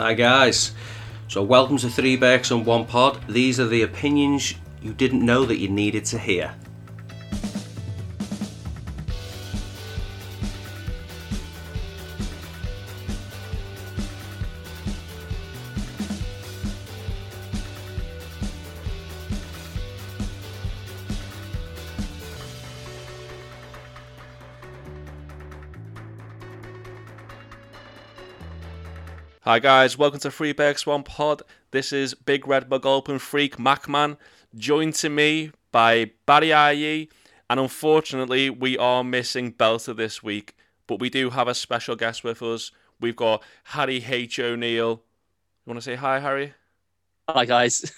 Hi guys. So welcome to Three Berks and One Pod. These are the opinions you didn't know that you needed to hear. Hi guys, welcome to Free Berks One Pod. This is Big Red McGulpin Freak Macman, joined to me by Barry IE, and unfortunately we are missing Belter this week, but we do have a special guest with us. We've got Harry H. O'Neill. You want to say hi, Harry? Hi guys,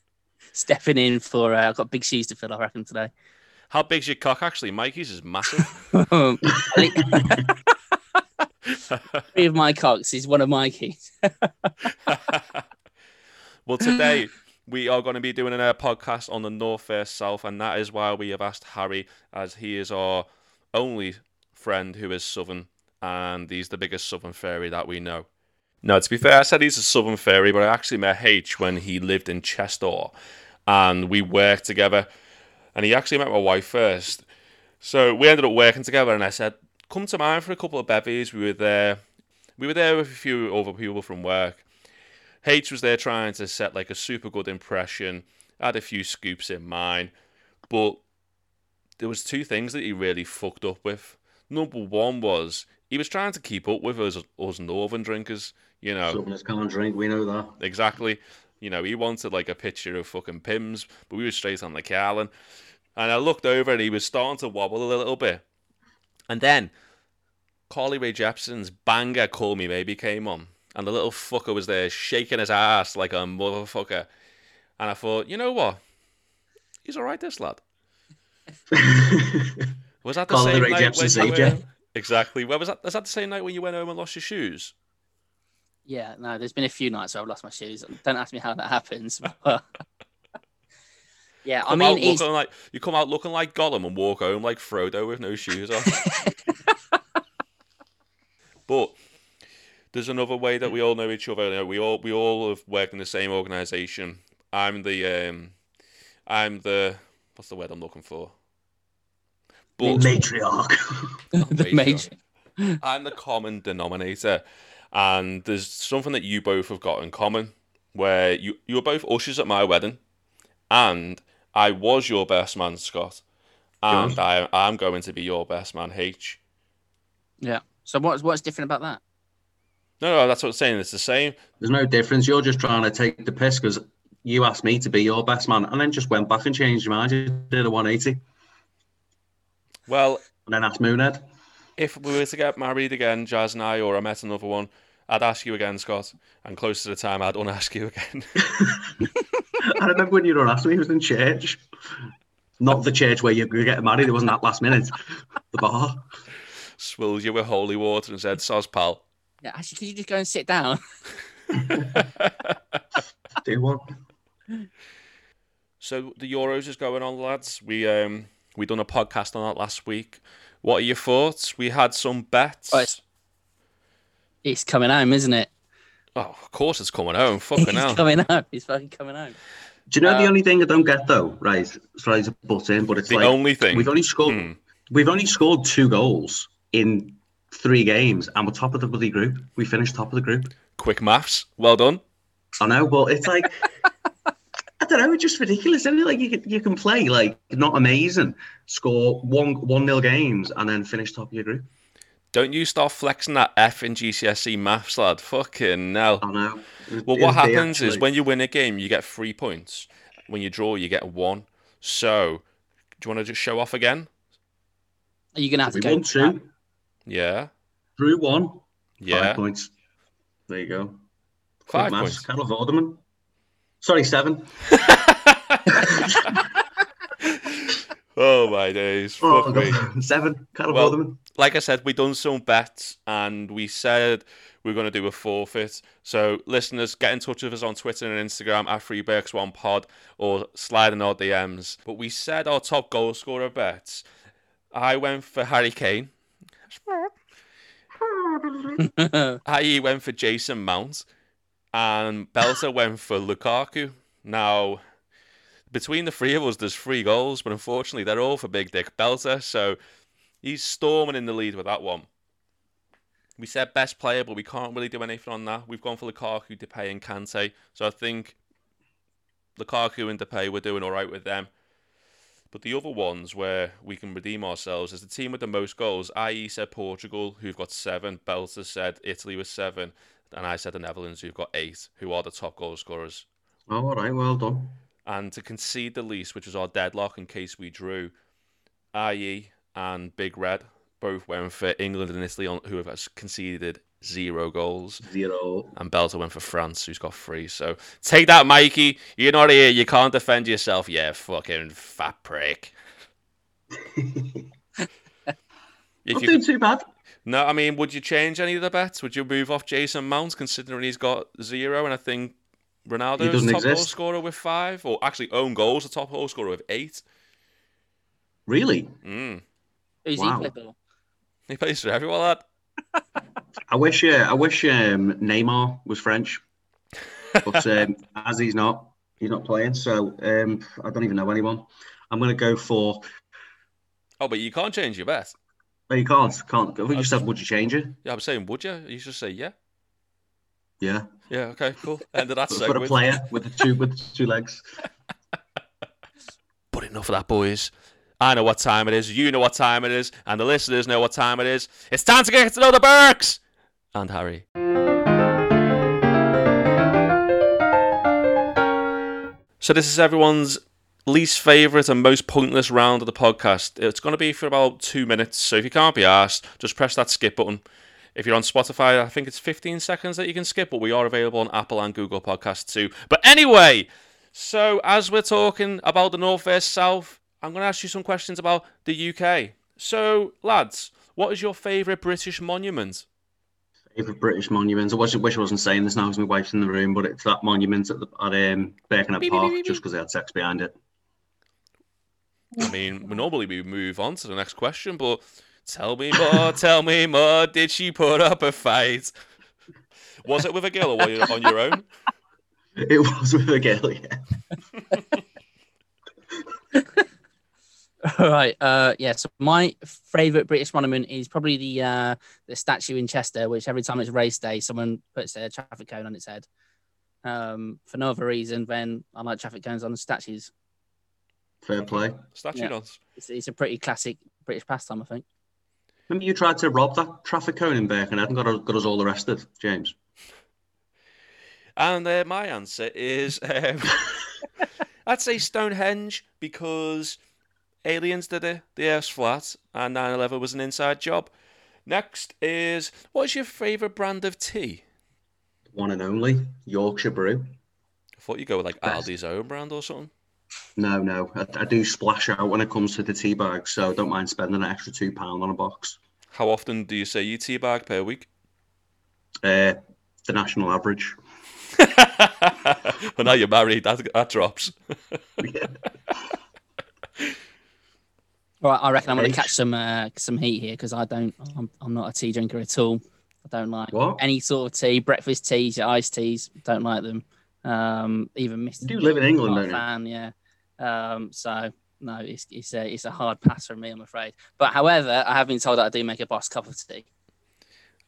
stepping in for uh, I've got big shoes to fill. I reckon today. How big's your cock actually? Mikey's is massive. Three of my cocks is one of my keys. well, today we are going to be doing a podcast on the North vs South, and that is why we have asked Harry, as he is our only friend who is Southern, and he's the biggest Southern fairy that we know. Now, to be fair, I said he's a Southern fairy, but I actually met H when he lived in Chester, and we worked together. And he actually met my wife first, so we ended up working together. And I said, come to mind for a couple of bevies. We were there. We were there with a few other people from work. H was there trying to set like a super good impression. Had a few scoops in mind, but there was two things that he really fucked up with. Number one was he was trying to keep up with us, us northern drinkers. You know, Southerners can't drink. We know that. exactly. You know, he wanted like a picture of fucking Pimm's, but we were straight on the Carlin. And I looked over and he was starting to wobble a little bit. And then Carly Rae Jepsen's banger Call Me Maybe came on. And the little fucker was there shaking his ass like a motherfucker. And I thought, you know what? He's alright, this lad. Was that the Carly same Rae night Jepsen when you you. went- Exactly. Where was that? Was that the same night when you went home and lost your shoes? yeah, no, there's been a few nights where I've lost my shoes. Don't ask me how that happens. but- yeah, I mean, he's, like you come out looking like Gollum and walk home like Frodo with no shoes on. but there's another way that we all know each other. We all we all have worked in the same organisation. I'm the um, I'm the what's the word I'm looking for? But Matriarch. the major. I'm the common denominator, and there's something that you both have got in common, where you you were both ushers at my wedding, and I was your best man, Scott, and Good. I I'm going to be your best man, H. Yeah. So what's what's different about that? No, no, that's what I'm saying. It's the same. There's no difference. You're just trying to take the piss because you asked me to be your best man and then just went back and changed your mind. You did a 180 Well, and then asked Moonhead. if we were to get married again, Jazz and I, or I met another one, I'd ask you again, Scott, and close to the time, I'd unask you again. I remember when you were asking me, he was in church. Not the church where you were getting married. It wasn't that last minute. The bar. Swilled you with holy water and said, "Soz pal." Yeah, actually, could you just go and sit down? Do one. So the Euros is going on, lads. We um we done a podcast on that last week. What are your thoughts? We had some bets. Oh, it's- It's coming home, isn't it? Oh, of course it's coming home. Fucking He's hell. coming home. He's fucking coming home. Do you know the Uh, only thing I don't get though? Right, sorry to butt in, but it's The like only thing. we've only scored Hmm. we've only scored two goals in three games, and we're top of the bloody group. We finished top of the group. Quick maths. Well done. I know, but it's like I don't know, it's just ridiculous, isn't it? Like you can you can play like not amazing, score one one nil games, and then finish top of your group. Don't you start flexing that F in GCSE maths, lad. Fucking hell. I know. Well, what It's happens is when you win a game, you get three points. When you draw, you get one. So, do you want to just show off again? Are you gonna have to we go? won two, Yeah. drew one, Yeah. five points. There you go. Five Good maths. points. Carol Vorderman. Sorry, seven. Oh my days. Oh, Fuck me. Seven. Carol Well, Vorderman. Like I said, we done some bets and we said we are going to do a forfeit. So, listeners, get in touch with us on Twitter and Instagram at FreeBerks1Pod or slide in our DMs. But we said our top goal scorer bets. I went for Harry Kane. I went for Mason Mount. and Belter went for Lukaku. Now, between the three of us, there's three goals, but unfortunately, they're all for Big Dick Belter, so he's storming in the lead with that one. We said best player, but we can't really do anything on that. We've gone for Lukaku, Depay, and Kante, so I think Lukaku and Depay, we're doing all right with them. But the other ones where we can redeem ourselves is the team with the most goals. I.e. said Portugal, who've got seven. Belter said Italy with seven. And I said the Netherlands, who've got eight, who are the top goal scorers. Oh, all right, well done. And to concede the least, which was our deadlock in case we drew, IE and Big Red both went for England and Italy, who have conceded zero goals. Zero. And Belter went for France, who's got three. So take that, Mikey. You're not here. You can't defend yourself. Yeah, fucking fat prick. not doing too bad. No, I mean, would you change any of the bets? Would you move off Mason Mount, considering he's got zero? And I think Ronaldo is the top exist. goal scorer with five, or actually own goals, the top goal scorer with eight. Really? Mm. Who's wow. he play He plays for everyone, lad. I wish, uh, I wish um, Neymar was French, but um, as he's not, he's not playing. So um, I don't even know anyone. I'm going to go for. Oh, but you can't change your bet. No, you can't. Can't. We just said, would you change it? Yeah, I'm saying, would you? You just say, yeah. Yeah. Yeah. Okay. Cool. End of that segment. For a player with the two with the two legs. But enough of that, boys. I know what time it is. You know what time it is, and the listeners know what time it is. It's time to get to know the Burks and Harry. So this is everyone's least favourite and most pointless round of the podcast. It's going to be for about two minutes, so if you can't be asked, just press that skip button. If you're on Spotify, I think it's 15 seconds that you can skip, but we are available on Apple and Google Podcasts too. But anyway, so as we're talking about the North vs South, I'm going to ask you some questions about the UK. So, lads, what is your favourite British monument? Favourite British monument? I wish, wish I wasn't saying this now because my wife's in the room, but it's that monument at, the, at um, Birkenhead Park just because they had sex behind it. I mean, normally we move on to the next question, but tell me more, tell me more. Did she put up a fight? Was it with a girl or were you on your own? It was with a girl, yeah. All right. Uh, yeah. So my favourite British monument is probably the uh, the statue in Chester, which every time it's race day, someone puts a traffic cone on its head. Um, for no other reason than I like traffic cones on statues. Fair play. Statue yeah. It's, it's, a pretty classic British pastime, I think. Remember you tried to rob that traffic cone in Birkenhead and got, got us all arrested, James? And uh, my answer is um, I'd say Stonehenge because aliens did it, the Earth's flat, and 9 11 was an inside job. Next is what's your favourite brand of tea? One and only Yorkshire Brew. I thought you go with like Best. Aldi's own brand or something. No, no, I, I, do splash out when it comes to the tea bag, so I don't mind spending an extra two pound on a box. How often do you say you tea bag per week? Uh, the national average. well, now you're married, that that drops. yeah. Right, I reckon I'm going to catch some uh, some heat here because I don't. I'm, I'm not a tea drinker at all. I don't like what? any sort of tea, breakfast teas, iced teas. Don't like them. Um, even Mr. You do live in England, don't fan, you? Yeah. Um, so no, it's it's a it's a hard pass for me, I'm afraid. But however, I have been told that I do make a boss cup of tea.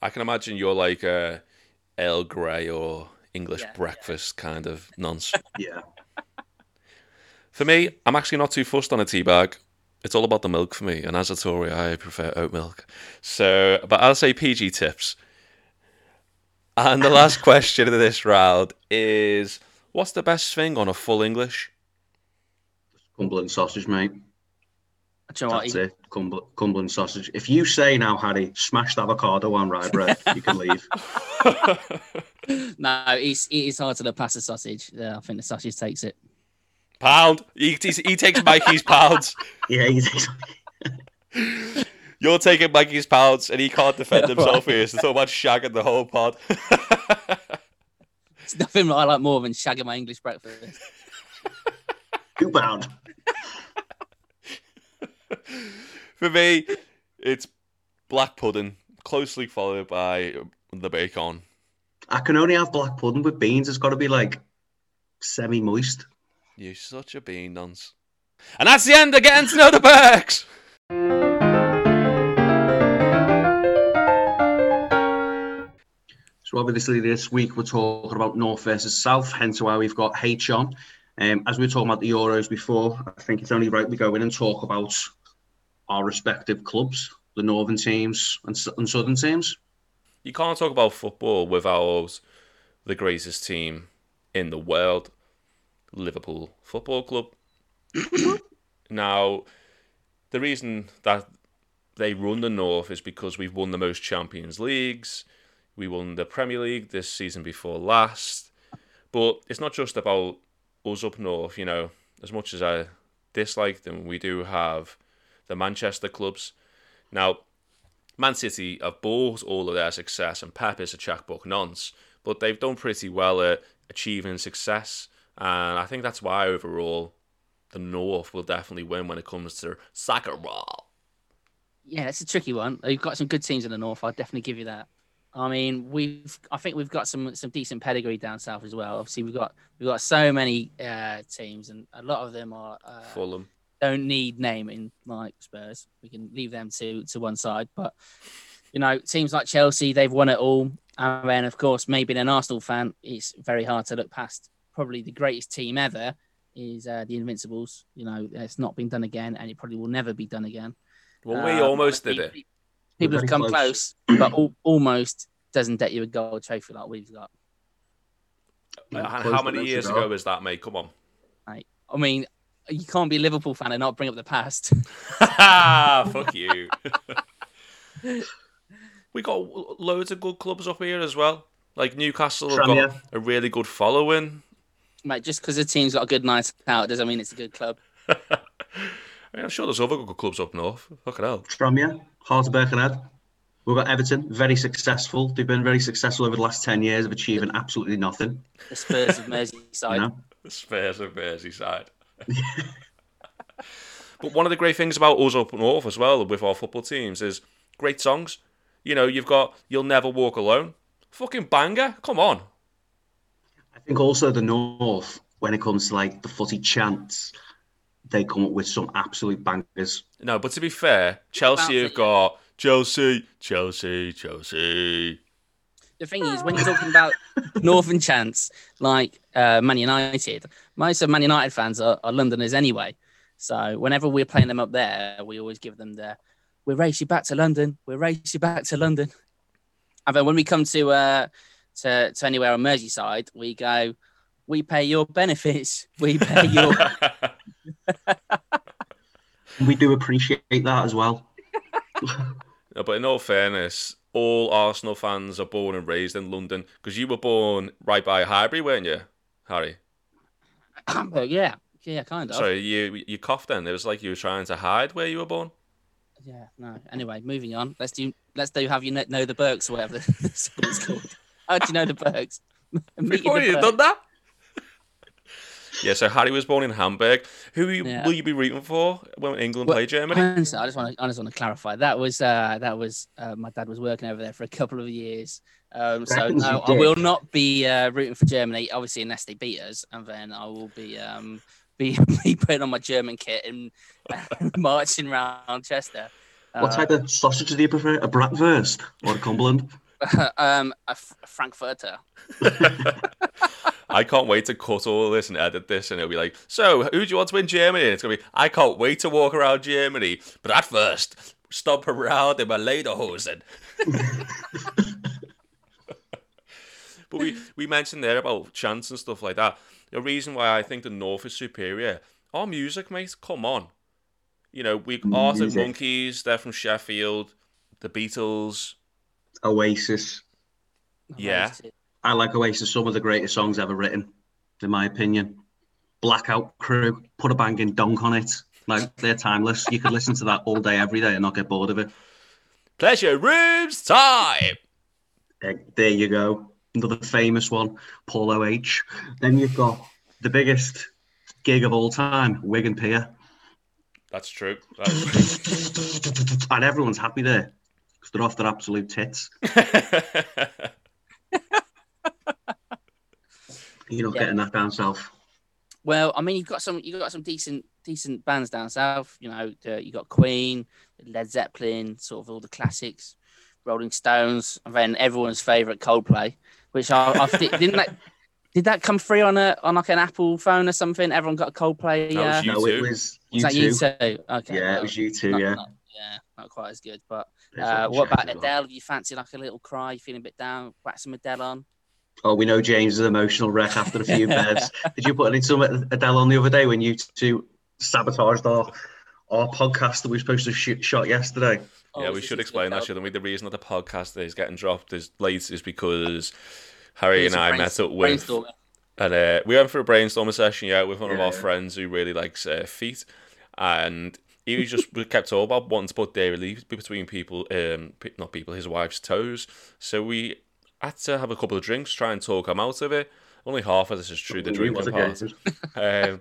I can imagine you're like a Earl Grey or English yeah, breakfast yeah. kind of nonsense. yeah. For me, I'm actually not too fussed on a tea bag it's all about the milk for me. And as a Tory, I prefer oat milk. So, but I'll say PG tips. And the last question of this round is what's the best thing on a full English? Cumberland sausage, mate. That's it. Cumberland, Cumberland sausage. If you say now, Harry, smashed avocado on rye bread, you can leave. no, it's, it is hard to the pasta sausage. Yeah, I think the sausage takes it. Pound. He, he takes Mikey's pounds. Yeah, he takes. You're taking Mikey's pounds, and he can't defend himself here. So talk about shagging the whole pod. It's nothing I like more than shagging my English breakfast. Two pound. For me, it's black pudding, closely followed by the bacon. I can only have black pudding with beans. It's got to be like semi-moist. You're such a bean nonce. And that's the end of getting to know the Berks. So obviously this week we're talking about North versus South, hence why we've got H on. Um, as we were talking about the Euros before, I think it's only right we go in and talk about our respective clubs, the Northern teams and, and Southern teams. You can't talk about football without the greatest team in the world, Liverpool Football Club. now, the reason that they run the North is because we've won the most Champions Leagues. We won the Premier League this season before last. But it's not just about us up north, you know, as much as I dislike them, we do have the Manchester clubs. Now, Man City have bought all of their success, and Pep is a checkbook nonce, but they've done pretty well at achieving success. And I think that's why overall the North will definitely win when it comes to soccer ball. Yeah, it's a tricky one. You've got some good teams in the North. I'll definitely give you that. I mean, we've I think we've got some some decent pedigree down south as well. Obviously, we've got we've got so many uh, teams, and a lot of them are uh, Fulham. don't need naming like Spurs. We can leave them to to one side. But you know, teams like Chelsea, they've won it all. And then, of course, maybe an Arsenal fan, it's very hard to look past. Probably the greatest team ever is uh, the Invincibles. You know, it's not been done again, and it probably will never be done again. Well, we Um, almost did pe- it. People We're have come close. close, but al- almost doesn't get you a gold trophy like we've got. And how many years ago. ago is that, mate? Come on. I mean, you can't be a Liverpool fan and not bring up the past. Fuck you. we got loads of good clubs up here as well. Like Newcastle have got a really good following. Mate, just because a team's got a good night out doesn't mean it's a good club. I mean, I'm sure there's other good clubs up north. Fucking hell. Tranmere, Heart of Birkenhead. We've got Everton, very successful. They've been very successful over the last 10 years of achieving absolutely nothing. The Spurs of Merseyside. You know? The Spurs of Merseyside. but one of the great things about us up north as well with our football teams is great songs. You know, you've got You'll Never Walk Alone. Fucking banger. Come on. I think also the North, when it comes to like the footy chants, they come up with some absolute bangers. No, but to be fair, Chelsea Bounce have got Chelsea, Chelsea, Chelsea. The thing is, when you're talking about Northern chants like uh, Man United, most of Man United fans are, are Londoners anyway. So whenever we're playing them up there, we always give them the "We'll race you back to London. We'll race you back to London." And then when we come to uh, to, to anywhere on Merseyside, we go, "We pay your benefits. We pay your." We do appreciate that as well. No, but in all fairness, all Arsenal fans are born and raised in London because you were born right by Highbury, weren't you, Harry? Hamburg, yeah, yeah, kind of. Sorry, you you coughed then. It was like you were trying to hide where you were born. Yeah, no. Anyway, moving on. Let's do let's do have you know the Berks or whatever this is called. How do you know the Berks? Meeting Before you Berks. done that. yeah, so Harry was born in Hamburg. Who you- Yeah. will you be rooting for when England Well, play Germany? I just want to I just want to clarify that was uh, that was uh, my dad was working over there for a couple of years. Um, so no, I will not be uh, rooting for Germany, obviously unless they beat us, and then I will be um, be, be putting on my German kit and marching around Chester. What Uh, type of sausage do you prefer? A bratwurst or a Cumberland? um, a F- Frankfurter. I can't wait to cut all this and edit this, and it'll be like, so who do you want to win Germany? And it's gonna be, I can't wait to walk around Germany, but at first, stop around in my lederhosen. but we we mentioned there about chants and stuff like that. The reason why I think the North is superior, our music, mate. Come on, you know we Arctic Music. Monkeys. They're from Sheffield. The Beatles. Oasis. Yeah. I like Oasis, some of the greatest songs ever written, in my opinion. Blackout Crew, put a banging dunk on it. Like they're timeless. You could listen to that all day, every day, and not get bored of it. Pleasure rooms time. There you go. Another famous one, Paul OH. Then you've got the biggest gig of all time, Wigan Pier. That's true. That's true. And everyone's happy there because they're off their absolute tits. You're not Yeah. getting that down south. Well, I mean, you've got some you've got some decent decent bands down south. You know, uh, you got Queen, Led Zeppelin, sort of all the classics, Rolling Stones, and then everyone's favorite Coldplay, which I, I thi- didn't that did that come free on a on like an Apple phone or something? Everyone got a Coldplay. That was Uh, You no, it too? was was you that two. you too? Okay, Yeah, well, it was U2. not- Yeah. not- yeah, not quite as good. But uh, what about. Adele? If you fancy like a little cry, feeling a bit down, whack some Adele on. Oh, we know James is an emotional wreck after a few beds. Did you put any some Adele on the other day when you two sabotaged our our podcast that we were supposed to shoot shot yesterday? Oh, yeah, we should explain that, Adele? shouldn't we? The reason that the podcast is getting dropped is late is because Harry and I brain- met up with. And uh, we went for a brainstorming session, yeah, with one of our yeah. friends who really likes uh, feet, and he was just kept all about wanting to put dairy leaf between people, um, not people, his wife's toes. So we had to have a couple of drinks, try and talk him out of it. Only half of this is true, the drinking part. Um,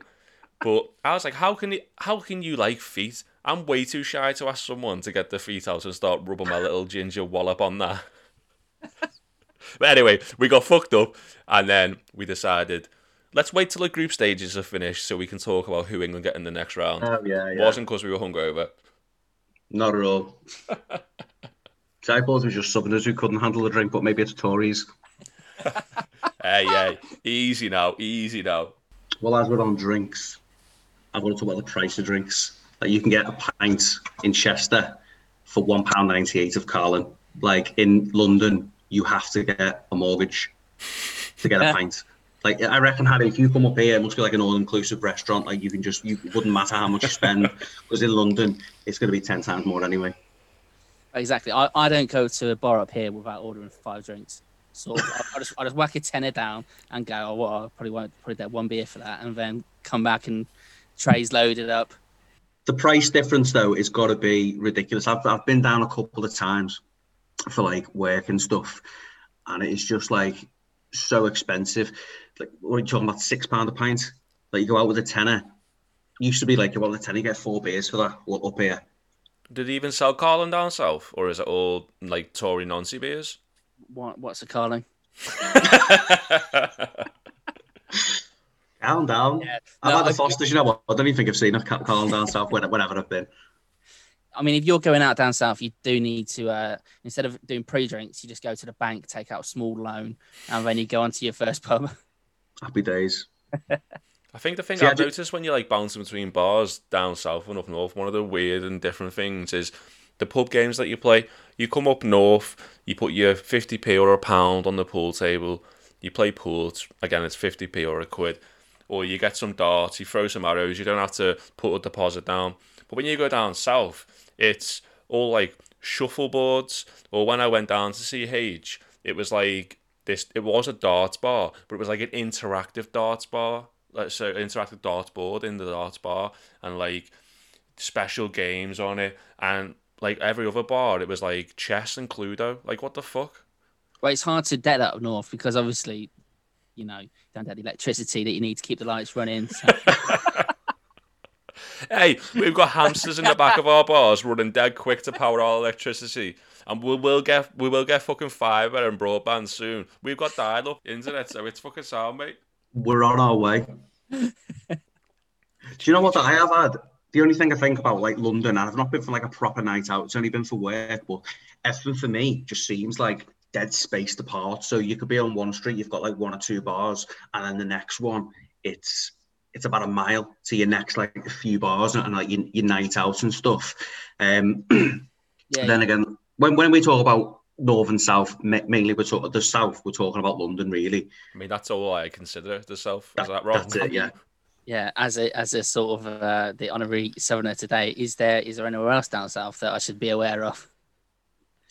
but I was like, how can you, how can you like feet? I'm way too shy to ask someone to get their feet out and start rubbing my little ginger wallop on that. but anyway, we got fucked up, and then we decided let's wait till the group stages are finished so we can talk about who England get in the next round. Oh yeah, yeah. Wasn't because we were hungover. Not at all. So I thought it was just Southerners who couldn't handle the drink, but maybe it's Tories. Hey, hey, easy now, easy now. Well, as we're on drinks, I want to talk about the price of drinks. Like you can get a pint in Chester for one pound ninety eight of Carlin. Like in London, you have to get a mortgage to get a pint. Like I reckon, Harry, if you come up here, it must be like an all-inclusive restaurant. Like you can just, you it wouldn't matter how much you spend, because in London, it's going to be ten times more anyway. Exactly. I, I don't go to a bar up here without ordering five drinks. So I, I just I just whack a tenner down and go. Oh, well, I probably won't probably get one beer for that, and then come back and trays loaded up. the price difference though has got to be ridiculous. I've I've been down a couple of times for like work and stuff, and it is just like so expensive. Like what are you talking about? Six pound a pint. Like you go out with a tenner. Used to be like you want a tenner you get four beers for that. Well, up here, Did he even sell Carlin down south, or is it all like Tory Nancy beers? What what's a Carling? calm down. Yeah. I've No, had the Fosters. You know what? I don't even think I've seen a ca- calm down south when- whenever I've been. I mean, if you're going out down south, you do need to uh, instead of doing pre-drinks, you just go to the bank, take out a small loan, and then you go onto your first pub. Happy days. I think the thing See, I I've noticed when you're like bouncing between bars down south and up north, one of the weird and different things is the pub games that you play. You come up north, you put your 50p or a pound on the pool table, you play pool, again, it's 50p or a quid, or you get some darts, you throw some arrows, you don't have to put a deposit down. But when you go down south, it's all like shuffleboards, or when I went down to see CH, it was like this, it was a darts bar, but it was like an interactive darts bar like so interactive darts board in the darts bar and like special games on it. And like every other bar it was like chess and cluedo. Like what the fuck? Well, it's hard to get that up north because obviously, you know, you don't have the electricity that you need to keep the lights running. So, hey we've got hamsters in the back of our bars running dead quick to power our electricity and we will get we will get fucking fiber and broadband soon we've got dial up internet so it's fucking sound mate We're on our way. Do you know what I have had? The only thing I think about like London, and I've not been for like a proper night out. It's only been for work, but everything for me just seems like dead spaced apart. So you could be on one street, you've got like one or two bars, and then the next one, it's it's about a mile to your next like a few bars and, and like your, your night out and stuff. Um, yeah, then again, when when we talk about north and south, mainly we're talking the south. We're talking about London, really. i mean that's all i consider the south is That- that wrong That's it, yeah. yeah. As a as a sort of uh, the honorary southerner today, is there is there anywhere else down south that I should be aware of?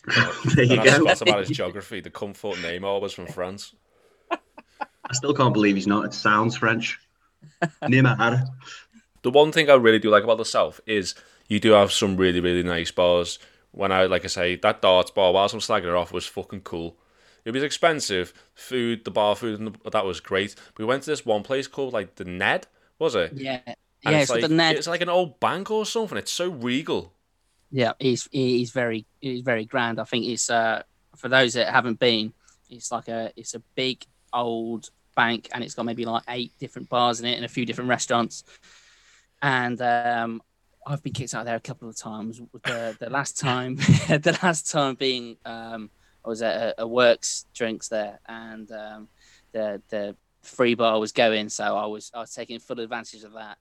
there you go. forgot about his geography the comfort Neymar was from france I still can't believe he's not. It sounds French. Neymar. the one thing I really do like about the South is you do have some really, really nice bars. When I, like I say, that darts bar, whilst I'm slagging it off, was fucking cool. It was expensive. Food, the bar food, and the, that was great. We went to this one place called, like, the Ned, was it? Yeah, And yeah. it's So like, the Ned, It's like an old bank or something. It's so regal. yeah, he's he's very he's very grand. I think it's uh for those that haven't been, it's like a it's a big old bank, and it's got maybe like eight different bars in it and a few different restaurants. And um, I've been kicked out there a couple of times. The the last time, the last time being, um, I was at a, a works drinks there, and um, the the free bar was going, so I was I was taking full advantage of that.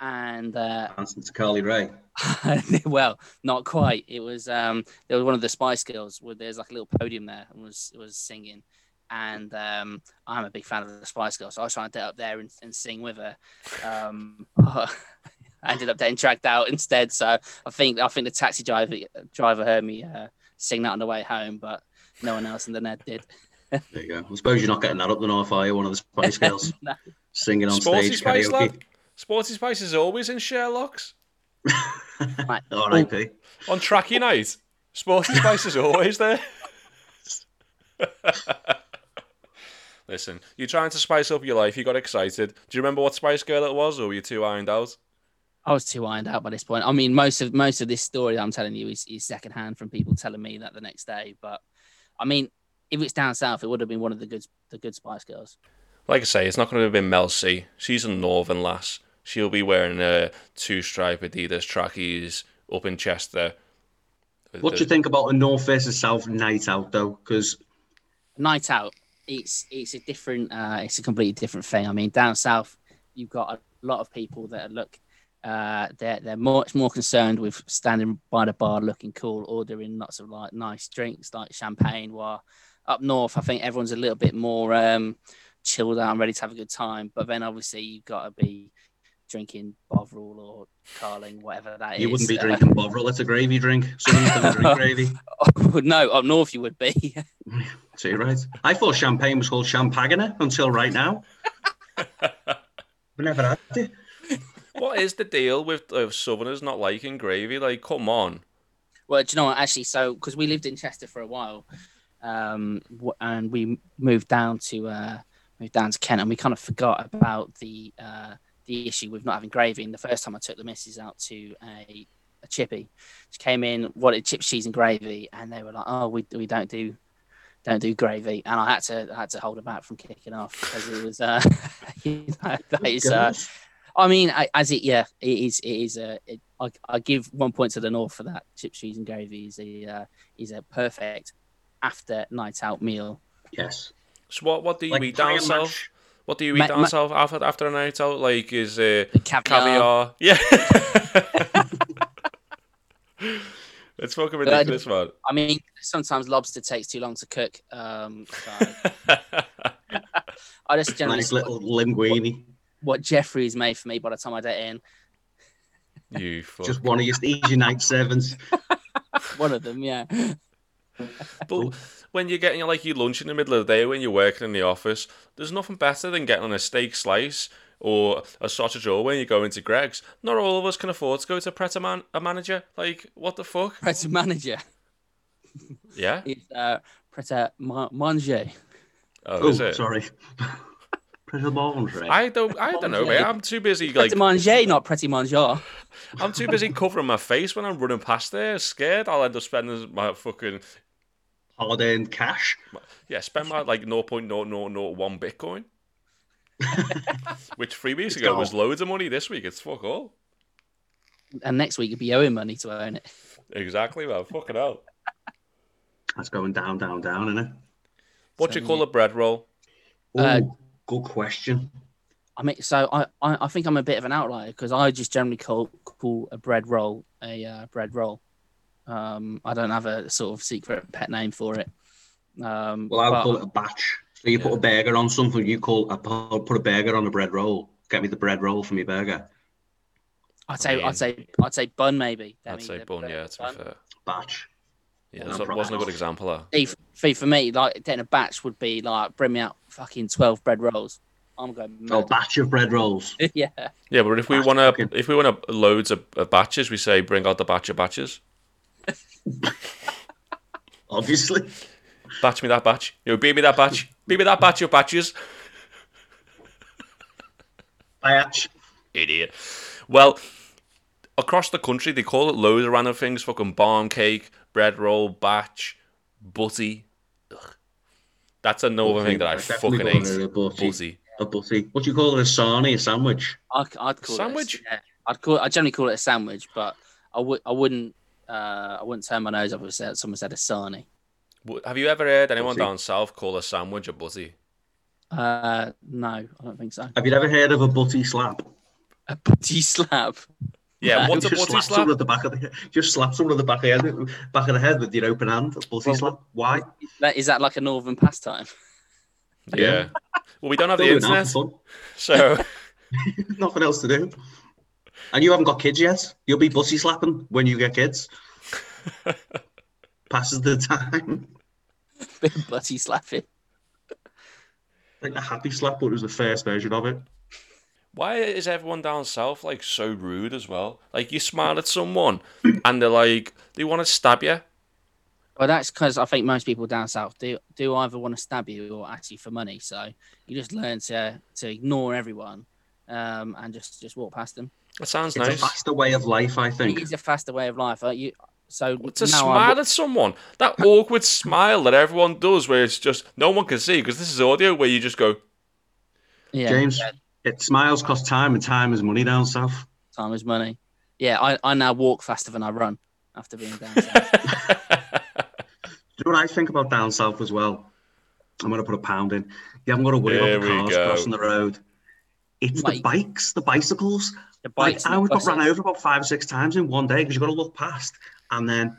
And uh, Dancing to Carly Ray. well, not quite. It was um, there was one of the Spice Girls where there's like a little podium there and was was singing, and um, I'm a big fan of the Spice Girls, so I was trying to get up there and, and sing with her. Um, I ended up getting dragged out instead. So I think I think the taxi driver driver heard me uh, sing that on the way home, but no one else in the Ned did. There you go. I suppose you're not getting that up the north, are you? One of the Spice Girls No. singing on Sporty stage Spice, karaoke. lad. Sporty Spice is always in Sherlock's. Right. R.I.P. On Tracky Night, Sporty Spice is always there. Listen, you're trying to spice up your life, you got excited. Do you remember what Spice Girl it was, or were you too ironed out? I was too ironed out by this point. I mean, most of most of this story that I'm telling you is, is secondhand from people telling me that the next day. But I mean, if it's down south, it would have been one of the good the good Spice Girls. Like I say, it's not going to have been Mel C. She's a northern lass. She'll be wearing a two-stripe Adidas trackies up in Chester. What do you think about a north versus south night out though? Because Night out, it's it's a different, uh, it's a completely different thing. I mean, down south, you've got a lot of people that look, uh, they're they're much more concerned with standing by the bar looking cool, ordering lots of like nice drinks like champagne. While up north, I think everyone's a little bit more um, chilled out and ready to have a good time. But then obviously you've got to be drinking Bovril or Carling, whatever that is. you wouldn't be Uh, drinking Bovril. It's a gravy drink. Someone's going to drink gravy. no, up north you would be. So you're right. I thought champagne was called champagne until right now. We never had it. What is the deal with uh, Southerners not liking gravy? Like, come on. Well, do you know what? Actually, so because we lived in Chester for a while, um, and we moved down to uh, moved down to Kent, and we kind of forgot about the uh, the issue with not having gravy. And the first time I took the missus out to a, a chippy, she came in wanted chips, cheese, and gravy, and they were like, "Oh, we we don't do." Don't do gravy, and I had to I had to hold her back from kicking off because it was uh, you know, that is uh, Goodness. I mean, I, as it, yeah, it is. It is a. It, I, I give one point to the north for that. Chips, cheese, and gravy is a uh, is a perfect after night out meal. Yes. So what, what do you Like eat down pie and south? mash. What do you eat Ma- down ma- south after, after a night out? Like, is uh, The caviar. caviar? Yeah. it's fucking ridiculous, man. I mean, sometimes lobster takes too long to cook. Um, so I just generally Nice little linguine. What Jeffrey's made for me by the time I get in. you fuck. Just one of your easy night servants. One of them, yeah. But when you're getting like your lunch in the middle of the day when you're working in the office, there's nothing better than getting on a steak slice or a sausage roll when you go into Greggs. Not all of us can afford to go to Pret a, man- a manager. Like, what the fuck? Pret a manager Yeah. is uh, Pret a ma- manger. Oh, Oh, is it? sorry. Pretty laundry. I don't. I don't know, mate. I'm too busy. Pret Like, a manger, not Pret a manger. I'm too busy covering my face when I'm running past there. Scared I'll end up spending my fucking Holiday and cash. yeah, spend my like 0.0001 Bitcoin. Which three weeks It's ago was gone. loads of money. This week it's fuck all. And next week you'll be owing money to own it. Exactly, man. Fucking hell. That's going down, down, down, isn't it? What do So, you call yeah. a bread roll? Ooh, Uh, good question. I mean, so I, I, I think I'm a bit of an outlier because I just generally call call a bread roll a uh, bread roll. Um, I don't have a sort of secret pet name for it. Um, Well, I'll call it a batch. So you put a burger on something, you call a, I'll put a burger on a bread roll. Get me the bread roll for me burger. I'd say mean- I'd say I'd say bun maybe. I I'd say bun, bread yeah, to be fair. Batch. Yeah, Yeah, that wasn't a good example, though. See, for, see, for me, like getting a batch would be like bring me out fucking twelve bread rolls. I'm going Oh, mad. batch of bread rolls. yeah. Yeah, but if we want to, if we want to loads of, of batches, we say bring out the batch of batches. Obviously. Batch me that batch. You know, beat me that batch. Beat me that batch of batches. Batch. Idiot. Well, across the country, they call it loads of random things. Fucking barn cake, bread roll, batch, butty. Ugh. That's another thing that I Definitely fucking calling hate. A butty. Buzzy. A butty. What do you call it? A sarnie? A sandwich? I, I'd call Sandwich? It, a- yeah, I'd call. I generally call it a sandwich, but I would. I wouldn't. Uh, I wouldn't turn my nose up if someone said a sarnie. Have you ever heard anyone Buzzy. down south call a sandwich a buzzy? Uh, no, I don't think so. Have you ever heard of a butty slap? A butty slap. Yeah, No. what's a just butty slap slap? someone at the back of the just slap someone at the back of the head, back of the head with your open hand. A butty Well, slap. Why? That is that like a northern pastime? Yeah. Well, we don't have the Don't do that internet, fun. so Nothing else to do. And you haven't got kids yet. You'll be butty slapping when you get kids. Passes the time. Bit of butty slapping. Like a happy slap, but it was the first version of it. Why is everyone down south like so rude as well? Like you smile at someone and they're like they want to stab you. Well, that's because I think most people down south do do either want to stab you or ask you for money. So you just learn to to ignore everyone, um, and just just walk past them. That sounds It's a nice. faster way of life, I think. It is a faster way of life. Uh, you so To now I smile at someone, that awkward smile that everyone does, where it's just no one can see because this is audio, where you just go, yeah, James, yeah, it smiles cost time, and time is money down south. time is money. Yeah, I, I now walk faster than I run after being down south. Do you know what I think about down south as well? I'm gonna put a pound in. You haven't got to worry There about the cars go. crossing the road. It's the bikes, the bicycles. The bikes and I the was got buses. run over about five or six times in one day because you've got to look past, and then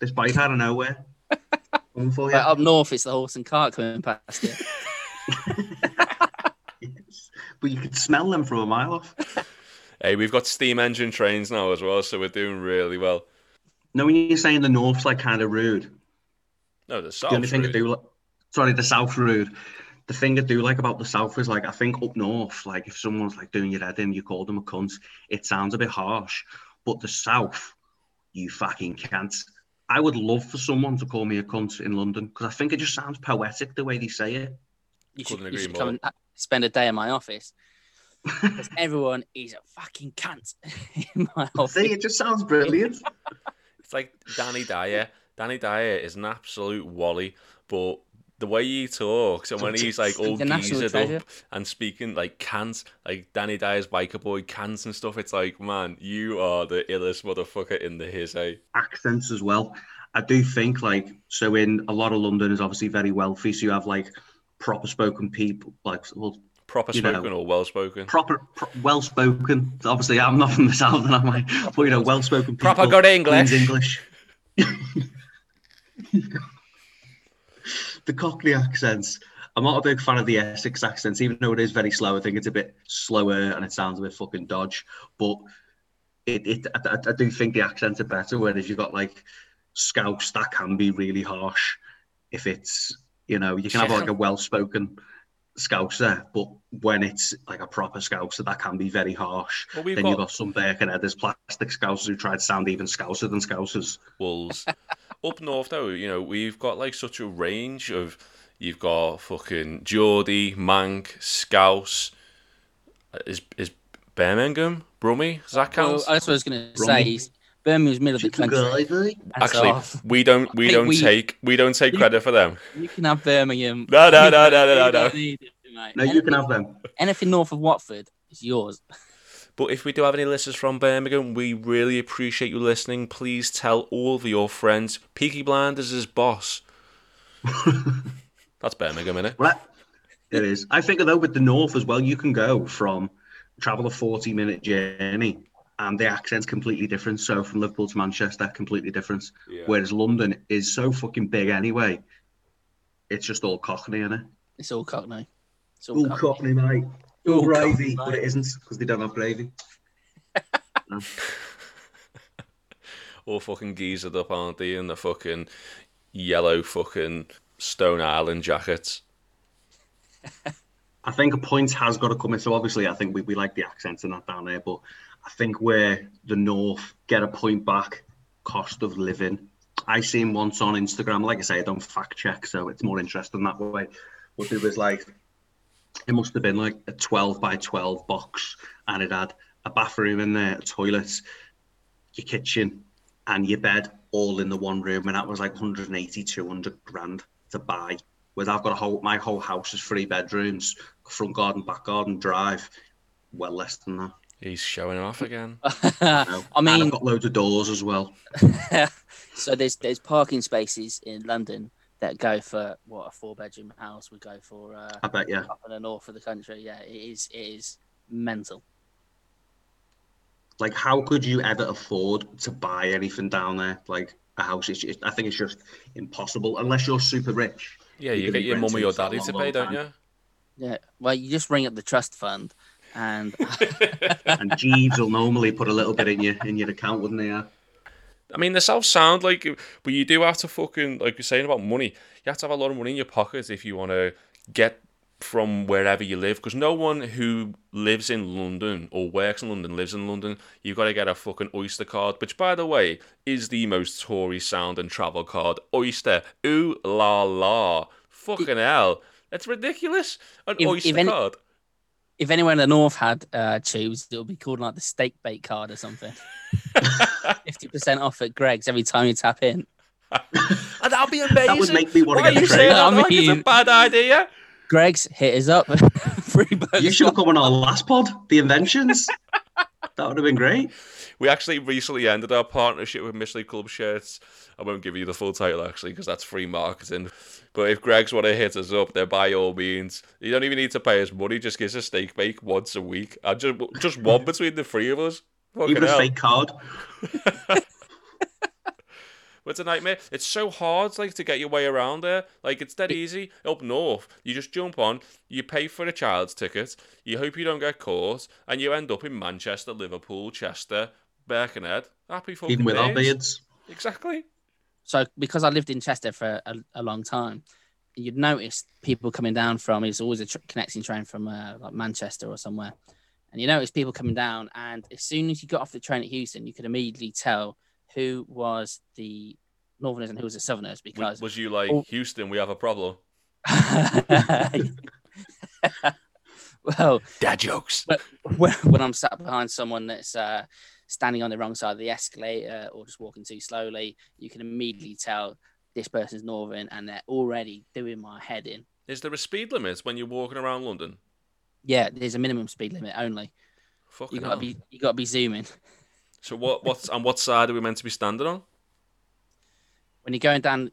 this bike out of nowhere. Coming for you. But up north, it's the horse and cart coming past you. Yes. But you could smell them from a mile off. "Hey, we've got steam engine trains now as well, so we're doing really well." No, when you're saying the north's like kind of rude, No, the south. the only thing I do, like, sorry, the south rude. The thing I do like about the south is like I think up north, like if someone's like doing your head in, you call them a cunt. It sounds a bit harsh, but the south, you fucking can't. I would love for someone to call me a cunt in London because I think it just sounds poetic the way they say it. You should, Couldn't you agree should come more. and spend a day in my office. 'Cause everyone is a fucking cunt in my office. See, it just sounds brilliant. It's like Danny Dyer. Danny Dyer is an absolute wally, but the way he talks and when he's like all He's geezered up and speaking like cans, like Danny Dyer's biker boy cans and stuff, it's like, man, you are the illest motherfucker in the his, eh? accents as well. I do think like so in a lot of London is obviously very wealthy, so you have like proper spoken people, like well, Proper You know. spoken or well spoken. proper pro- well spoken. Obviously, I'm not from the south, and I'm like, but you know, well spoken. Proper good English. English. the Cockney accents. I'm not a big fan of the Essex accents, even though it is very slow. I think it's a bit slower and it sounds a bit fucking dodge. But it, it I, I- I do think the accents are better. Whereas you've got like Scouse, that can be really harsh. If it's you know, you can have like a well-spoken Scouser, but when it's like a proper Scouser, that can be very harsh. Well, we've then got, you've got some Birkenheaders, plastic Scousers who try to sound even Scouser than Scousers. Wolves. Up north, though, you know, we've got like such a range of. You've got fucking Geordie, Manc, Scouse. Is is Birmingham, Brummy? Does that count? Well, that's what I was going to Bromley. say. Is Birmingham's middle of the country. and Actually, so we don't we don't we- take we don't take credit for them. you can have Birmingham. No, no, no, no, no, no, no. need it, mate. No, you anything, can have them. anything north of Watford is yours. But if we do have any listeners from Birmingham, we really appreciate you listening. Please tell all of your friends. Peaky Blinders is boss. That's Birmingham, innit? Well, that- it is. I think though with the north as well, you can go from travel a forty-minute journey, and the accent's completely different. So from Liverpool to Manchester, completely different. Yeah. Whereas London is so fucking big anyway. It's just all Cockney, isn't it? It's all Cockney. It's all All Cockney. Cockney, mate. All All gravy, Cockney, but it isn't because they don't have gravy. All fucking geezered up, aren't they? In the fucking yellow fucking Stone Island jackets. I think a point has got to come in. So obviously, I think we, we like the accents and that down there, but I think where the North get a point back, cost of living. I seen once on Instagram. Like I say, I don't fact check, so it's more interesting that way. But it was like, it must have been like a 12 by 12 box, and it had a bathroom in there, a toilet, your kitchen, and your bed all in the one room, and that was like 180, 200 grand to buy. Where I've got a whole my whole house is three bedrooms, front garden, back garden, drive. Well less than that. He's showing off again. you know. I And mean, I've got loads of doors as well. so there's there's parking spaces in London that go for what a four bedroom house would go for uh, I bet yeah. up in the north of the country. Yeah, it is it is mental. Like, how could you ever afford to buy anything down there? Like a house, it's, it, I think it's just impossible unless you're super rich. Yeah, You you could get your mum or it your for a daddy to pay, don't time. you? Yeah, well, you just ring up the trust fund, and And Jeeves will normally put a little bit in your in your account, wouldn't he? Yeah. I mean, the South sound like, but you do have to fucking like you're saying about money. You have to have a lot of money in your pocket if you want to get from wherever you live. Because no one who lives in London or works in London lives in London. You've got to get a fucking Oyster card, which, by the way, is the most Tory sound and travel card. Oyster, ooh la la, fucking hell, that's ridiculous. An If- Oyster if any- card. If anyone in the north had uh, tubes, it would be called like the steak bake card or something. Fifty percent off at Greggs every time you tap in. And that'd be amazing. That would make me want to get you a saying trade. that I like it's a bad idea? Greggs hit us up. Free. You should have come on our last pod, the inventions. that would have been great. We actually recently ended our partnership with Michelin Club Shirts. I won't give you the full title actually because that's free marketing. But if Greggs want to hit us up, then by all means, you don't even need to pay us money. Just give us a steak bake once a week, and just just one between the three of us. Fucking Even a hell. fake card. But it's a nightmare. It's so hard, like, to get your way around there. Like, it's dead easy. Up north, you just jump on, you pay for a child's ticket, you hope you don't get caught, and you end up in Manchester, Liverpool, Chester, Birkenhead. Happy fucking Even with our beards. Exactly. So because I lived in Chester for a, a long time, you'd notice people coming down from. It's always a tr- connecting train from uh, like Manchester or somewhere, and you notice people coming down. And as soon as you got off the train at Euston, you could immediately tell who was the Northerners and who was the Southerners because Was you like, Oh. Houston, we have a problem? well, Dad jokes. when, when I'm sat behind someone that's uh, standing on the wrong side of the escalator or just walking too slowly, you can immediately tell this person's northern and they're already doing my head in. Is there a speed limit when you're walking around London? Yeah, there's a minimum speed limit only. Fucking You gotta hell. be you gotta be zooming So what? What's on what side are we meant to be standing on? when you're going down.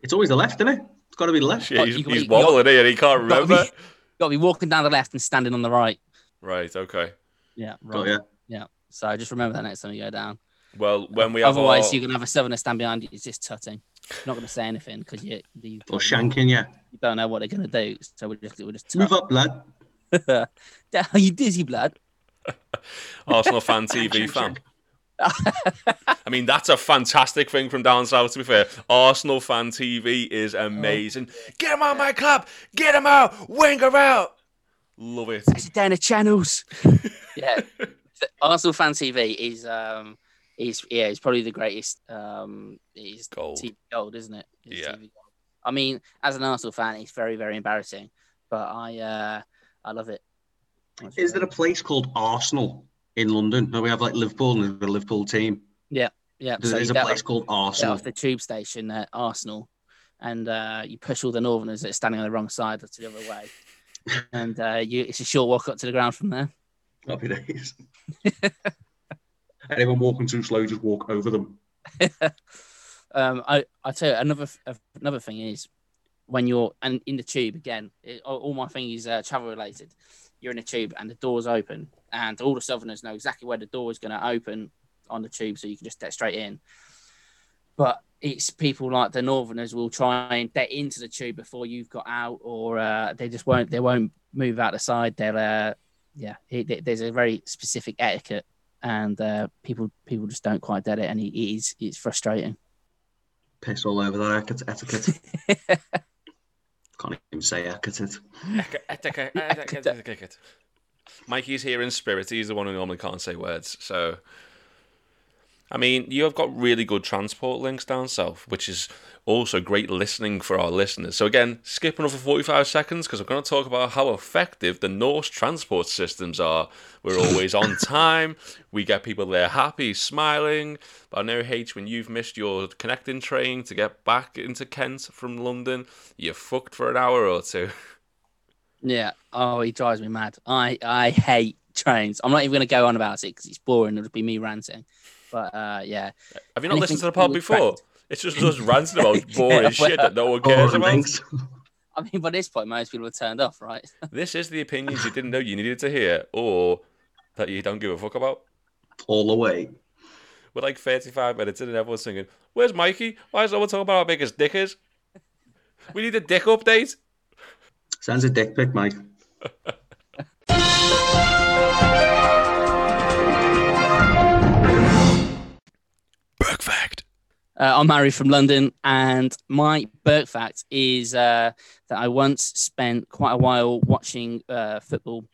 It's always the left, isn't it? It's got to be the left. Yeah, Oh, he's, you he's you got- wobbling here. He can't gotta be- remember. Got to be walking down the left and standing on the right. Right. Okay. Yeah, Got right. ya. So just remember that next time you go down. Well, when we have Otherwise, our... you're gonna have a southerner stand behind you. It's just tutting. You're not gonna say anything because you, you Or shanking, yeah. you don't know what they're gonna do. So we just we just Move up, lad. Are you dizzy, blood? Arsenal fan TV fan. I mean, that's a fantastic thing from down south. To be fair, Arsenal fan TV is oh. amazing. Get him out, my club. Get him out. Winger out. Love it. That's down the channels. yeah, The Arsenal fan TV is um is yeah, it's probably the greatest um is Gold. TV gold, isn't it? It's Yeah. TV gold. I mean, as an Arsenal fan, it's very very embarrassing, but I uh I love it. Is there a place called Arsenal in London? No, we have like Liverpool and the Liverpool team. yeah? There's, so there's a place off, called Arsenal. off the tube station at Arsenal, and uh, you push all the Northerners that are standing on the wrong side to the other way, and uh, you it's a short walk up to the ground from there. Happy days. Anyone walking too slow, just walk over them. um, I I tell you another another thing is when you're and in the tube again. It, all, all my thing is uh, travel related. You're in a tube and the doors open, and all the Southerners know exactly where the door is going to open on the tube, so you can just get straight in. But it's people like the Northerners will try and get into the tube before you've got out, or uh, they just won't. They won't move out the side. They'll, uh, yeah. It, it- there's a very specific etiquette, and uh, people people just don't quite get it, and it is it's frustrating. Piss all over that etiquette. etiquette. Can't even say etiquette. Mikey's here in spirit. He's the one who normally can't say words. So, I mean, you have got really good transport links down south, which is also great listening for our listeners. So again, skip another 45 seconds because I'm going to talk about how effective the Norse transport systems are. We're always on time. We get people there happy, smiling. But I know, H, when you've missed your connecting train to get back into Kent from London, you're fucked for an hour or two. Yeah. Oh, he drives me mad. I I hate trains. I'm not even going to go on about it because it's boring. It'll be me ranting. But uh, yeah. Have you not listened to the Anything pod before? practice. It's just us ranting about boring Yeah, shit that no one cares about. I mean, by this point, most people have turned off, right? This is the opinions you didn't know you needed to hear, or that you don't give a fuck about. all the way. We're like 35 minutes in and everyone's singing, Where's Mikey? Why is no one talking about how big his dick is? We need a dick update. Sounds a dick pic, Mike. Uh, I'm Harry from London, and my Burke fact is uh, that I once spent quite a while watching uh, football.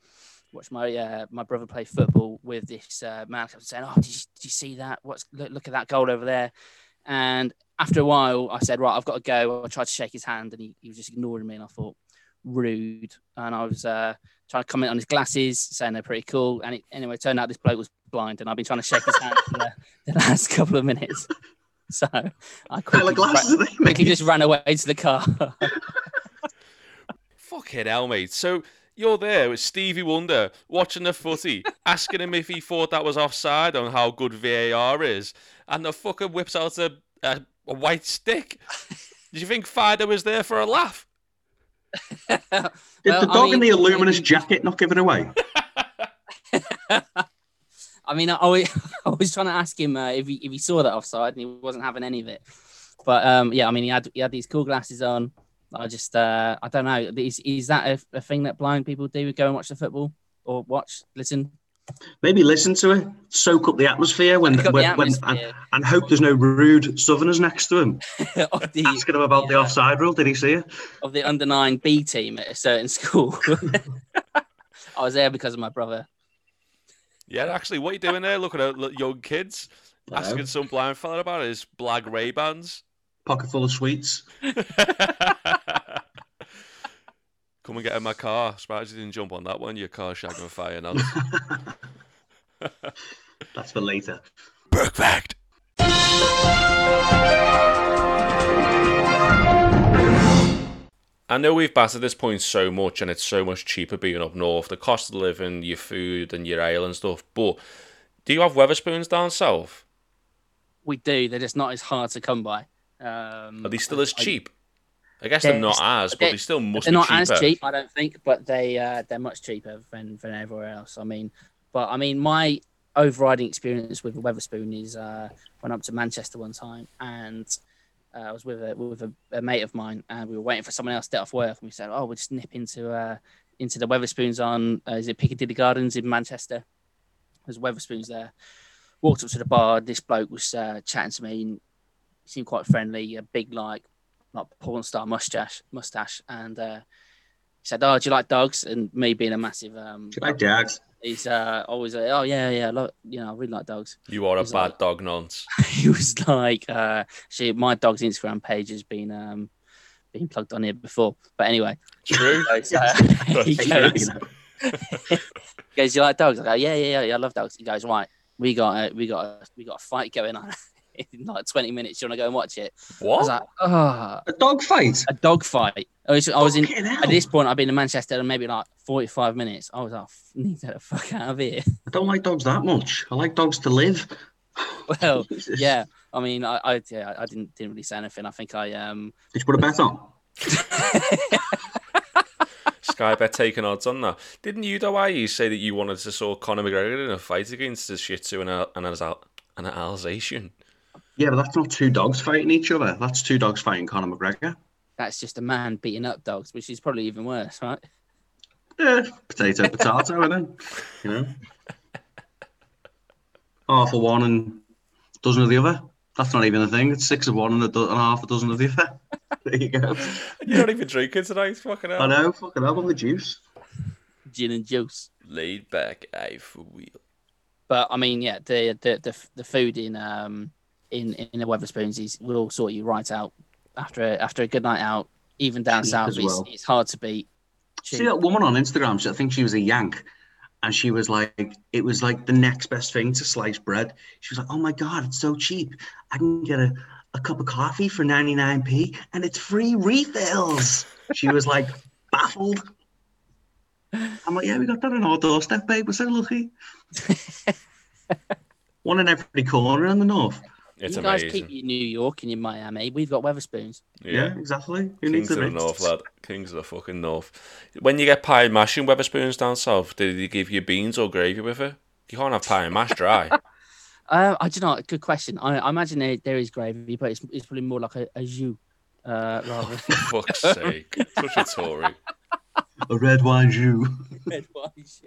Watched my uh, my brother play football with this uh, man saying, "Oh, did you, did you see that? What's look, look at that goal over there?" And after a while, I said, "Right, I've got to go." I tried to shake his hand, and he, he was just ignoring me. And I thought, rude. And I was uh, trying to comment on his glasses, saying they're pretty cool. And it, anyway, it turned out this bloke was blind, and I've been trying to shake his hand for the, the last couple of minutes. So I What quickly, colour glasses ra- quickly just ran away to the car. Fucking hell, mate. So you're there with Stevie Wonder watching the footy, asking him if he thought that was offside on how good VAR is, and the fucker whips out a, a, a white stick. Did you think Fido was there for a laugh? Did Well, the I dog in mean- the luminous jacket not give it away? I mean, I, I was- trying to ask him uh, if he if he saw that offside, and he wasn't having any of it. But um, yeah, I mean, he had he had these cool glasses on. I just uh, I don't know. Is is that a, a thing that blind people do? Go and watch the football or watch, listen, Maybe listen to it, soak up the atmosphere when, up the when, when and, and hope there's no rude Southerners next to him the asking him about the offside rule. Did he see it? of the under nine B team at a certain school. I was there because of my brother. Yeah, actually, what are you doing there? Looking at young kids, asking some blind fella about his black Ray Bans. Pocket full of sweets. Come and get in my car. Surprised you didn't jump on that one. Your car shagging fire now. That's for later. Berg fact. I know we've battered this point so much, and it's so much cheaper being up north. The cost of living, your food, and your ale and stuff. But do you have Wetherspoons down south? We do. They're just not as hard to come by. Um, Are they still as cheap? I guess they're They're not as, but they're- they still must they're not cheaper. as cheap, I don't think, but they uh, they're much cheaper than, than everywhere else. I mean, but I mean, my overriding experience with a Wetherspoon is uh, went up to Manchester one time and uh, I was with a with a, a mate of mine and we were waiting for someone else to get off work and we said, oh, we'll just nip into uh, into the Wetherspoons on uh, is it Piccadilly Gardens in Manchester? There's Wetherspoons there. Walked up to the bar. This bloke was uh, chatting to me. And seemed quite friendly. A big like like porn star mustache, mustache, and uh, he said, "Oh, do you like dogs?" And me being a massive, um, Do you like Jags? He's uh, always like, "Oh yeah, yeah, I lo- you know, I really like dogs." You are a bad like- dog nonce. he was like, uh, "See, my dog's Instagram page has been um, been plugged on here before." But anyway, True. he goes, uh, he You goes, he goes, "You like dogs?" I go, "Yeah, yeah, yeah, yeah, I love dogs." He goes, "Right, we got a, we got a, we got a fight going on." In like 20 minutes, you want to go and watch it? I was What? like, oh, A dog fight. a dog fight. I was, I was in, Fucking. At this point, I've been in Manchester in maybe like 45 minutes. I was like, "F- need to get the fuck out of here. I don't like dogs that much. I like dogs to live. Well, Jesus. yeah. I mean, I, I, yeah, I didn't, didn't really say anything. I think I, um, Did you put a bet on? Sky bet taking odds on that. Didn't you, though, I you say that you wanted to saw Conor McGregor in a fight against a Shih Tzu and, a, and an, Al- an Alsatian? Yeah, but that's not two dogs fighting each other. That's two dogs fighting Conor McGregor. that's just a man beating up dogs, which is probably even worse, right? Yeah, potato, potato, and then you know, half of one and a dozen of the other. That's not even a thing. It's six of one and a, do- and half a dozen of the other. there you go. You're not even drinking tonight, fucking hell. I know. Fucking hell on the juice. Gin and juice. Laid back eye for wheel. but I mean, yeah, the the the, the food in um in in the Wetherspoons is will sort you right out after a, after a good night out. Even down Cheap south, it's, well. it's hard to beat. See that woman on Instagram? she- I think she was a Yank, and she was like, it was like the next best thing to sliced bread. She was like, oh my god, it's so cheap. I can get a, a cup of coffee for 99p, and it's free refills. She was like baffled. I'm like, yeah, we got that on our doorstep, babe. We're so lucky. One in every corner in the north. It's you guys amazing. keep your New York and your Miami. We've got Wetherspoons. Yeah, exactly. Who needs Kings of the the? North, lad. Kings of the fucking North. When you get pie and mash in Wetherspoons down south, do they give you beans or gravy with it? You can't have pie and mash dry. Uh, I do not. Good question. I, I imagine there, there is gravy, but it's, it's probably more like a, a jus uh, rather For fuck's sake. Such a Tory. A red wine jus. red wine jus.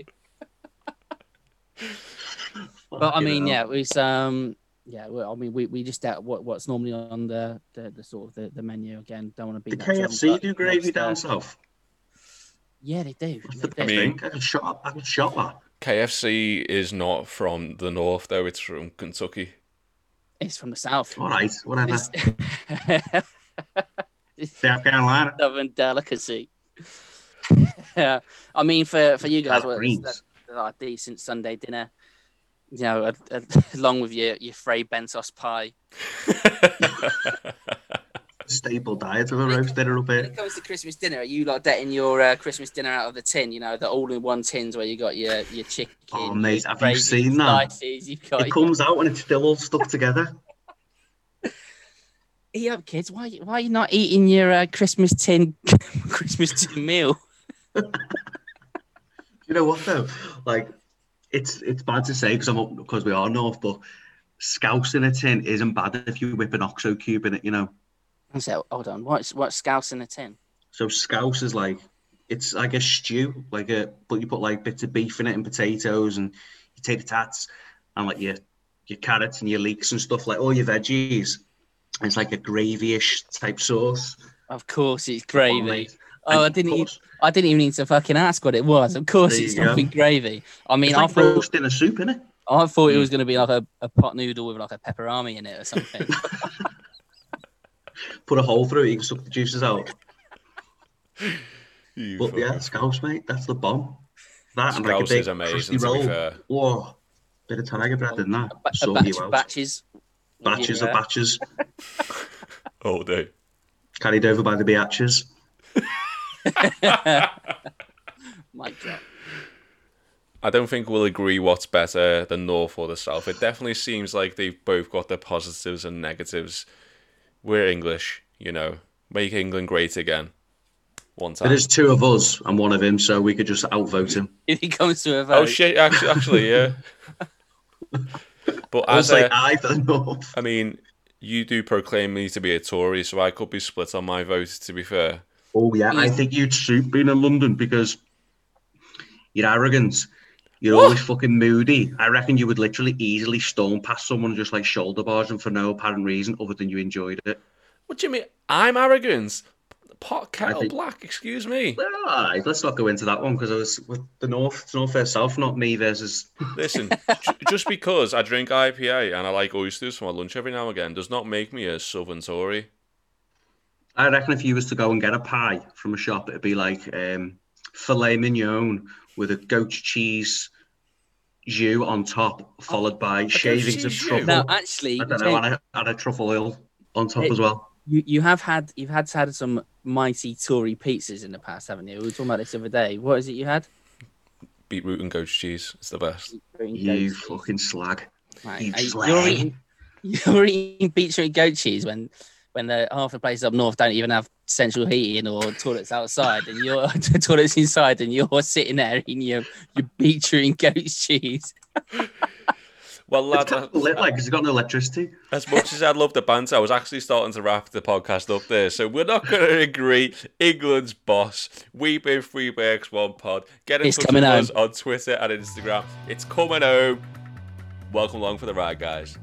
But I mean, yeah, it was um, yeah. Well, I mean, we, we just out what what's normally on the, the, the sort of the, the menu again. Don't want to be the KFC but do gravy what's down south. Yeah, they do. What's They the do. I mean- thing? I could shop. I could shop that. KFC is not from the north, though. It's from Kentucky. It's from the south. All right, whatever. It's South Carolina. southern delicacy. yeah, I mean, for for you guys, Have well, greens. it's a, a decent Sunday dinner. You know, a, a, along with your your Fray Bentos pie. Staple diet of a roast dinner up When here. it comes to Christmas dinner, are you like getting your uh, Christmas dinner out of the tin? You know, the all-in-one tins where you got your your chicken. Oh, mate, have you seen that? You've got. It comes out and it's still all stuck together. Eat up, kids. Why why are you not eating your uh, Christmas tin Christmas tin meal? You know what though? Like, it's it's bad to say because I'm because we are north, but scouse in a tin isn't bad if you whip an oxo cube in it. You know, said, hold on, what's what's scouse in a tin? so scouse is like it's like a stew, like a but you put like bits of beef in it and potatoes, and you take the tats and like your your carrots and your leeks and stuff like all your veggies. And it's like a gravy-ish type sauce. Of course, it's gravy. Mate. Oh, I didn't. Even, course, I didn't even need to fucking ask what it was. Of course, it's you go. something gravy. I mean, It's I like thought roasting a soup in it. I thought it Mm. was going to be like a, a pot noodle with like a Peperami in it or something. Put a hole through it, you can suck the juices out. You But yeah, fucking- scouse, mate, that's the bomb. That and like a big is amazing, crusty to be roll. fair. Whoa, bit of tiger bread in that. a, ba- a batch you of out. batches. Batches your, of batches, All day. carried over by the biatches. Mic drop. I don't think we'll agree what's better, the north or the south. It definitely seems like they've both got their positives and negatives. We're English, you know. Make England great again. One time. There's two of us and one of him, so we could just outvote him. If he comes to a oh, vote, Oh shit! Actually, actually, yeah. But I'll as say a, I for the North. I mean, you do proclaim me to be a Tory, so I could be split on my vote. To be fair, Oh yeah, I think you'd suit being in London because you're arrogant. You're What? always fucking moody. I reckon you would literally easily storm past someone and just like shoulder barge them for no apparent reason other than you enjoyed it. what do you mean? I'm arrogant. Pot kettle think- black. Excuse me. Well, all right, let's not go into that one because I was with the North, North versus South, not me versus. Listen, j- just because I drink IPA and I like oysters for my lunch every now and again does not make me a Southern Tory. I reckon if you was to go and get a pie from a shop, it'd be like um, filet mignon with a goat cheese jus on top, followed by shavings of truffle. now actually, I don't know, and a, and a truffle oil on top It- as well. you, you have had you've had had some mighty Tory pizzas in the past, haven't you? We were talking about this the other day. What is it you had? Beetroot and goat cheese. It's the best. You fucking slag. Right. you Are slag. You're eating, you're eating beetroot goat cheese when when the half the places up north don't even have central heating or toilets outside, and you're toilets inside, and you're sitting there eating your your beetroot and goat cheese. Well, It's lads, kind of lit like 'cause it's got no electricity. as much as I love the banter, I was actually starting to wrap the podcast up there. So we're not going to agree. England's boss. We've been Free Breaks One Pod. Get in It's touch coming with home. us on Twitter and Instagram. It's coming home. Welcome along for the ride, guys.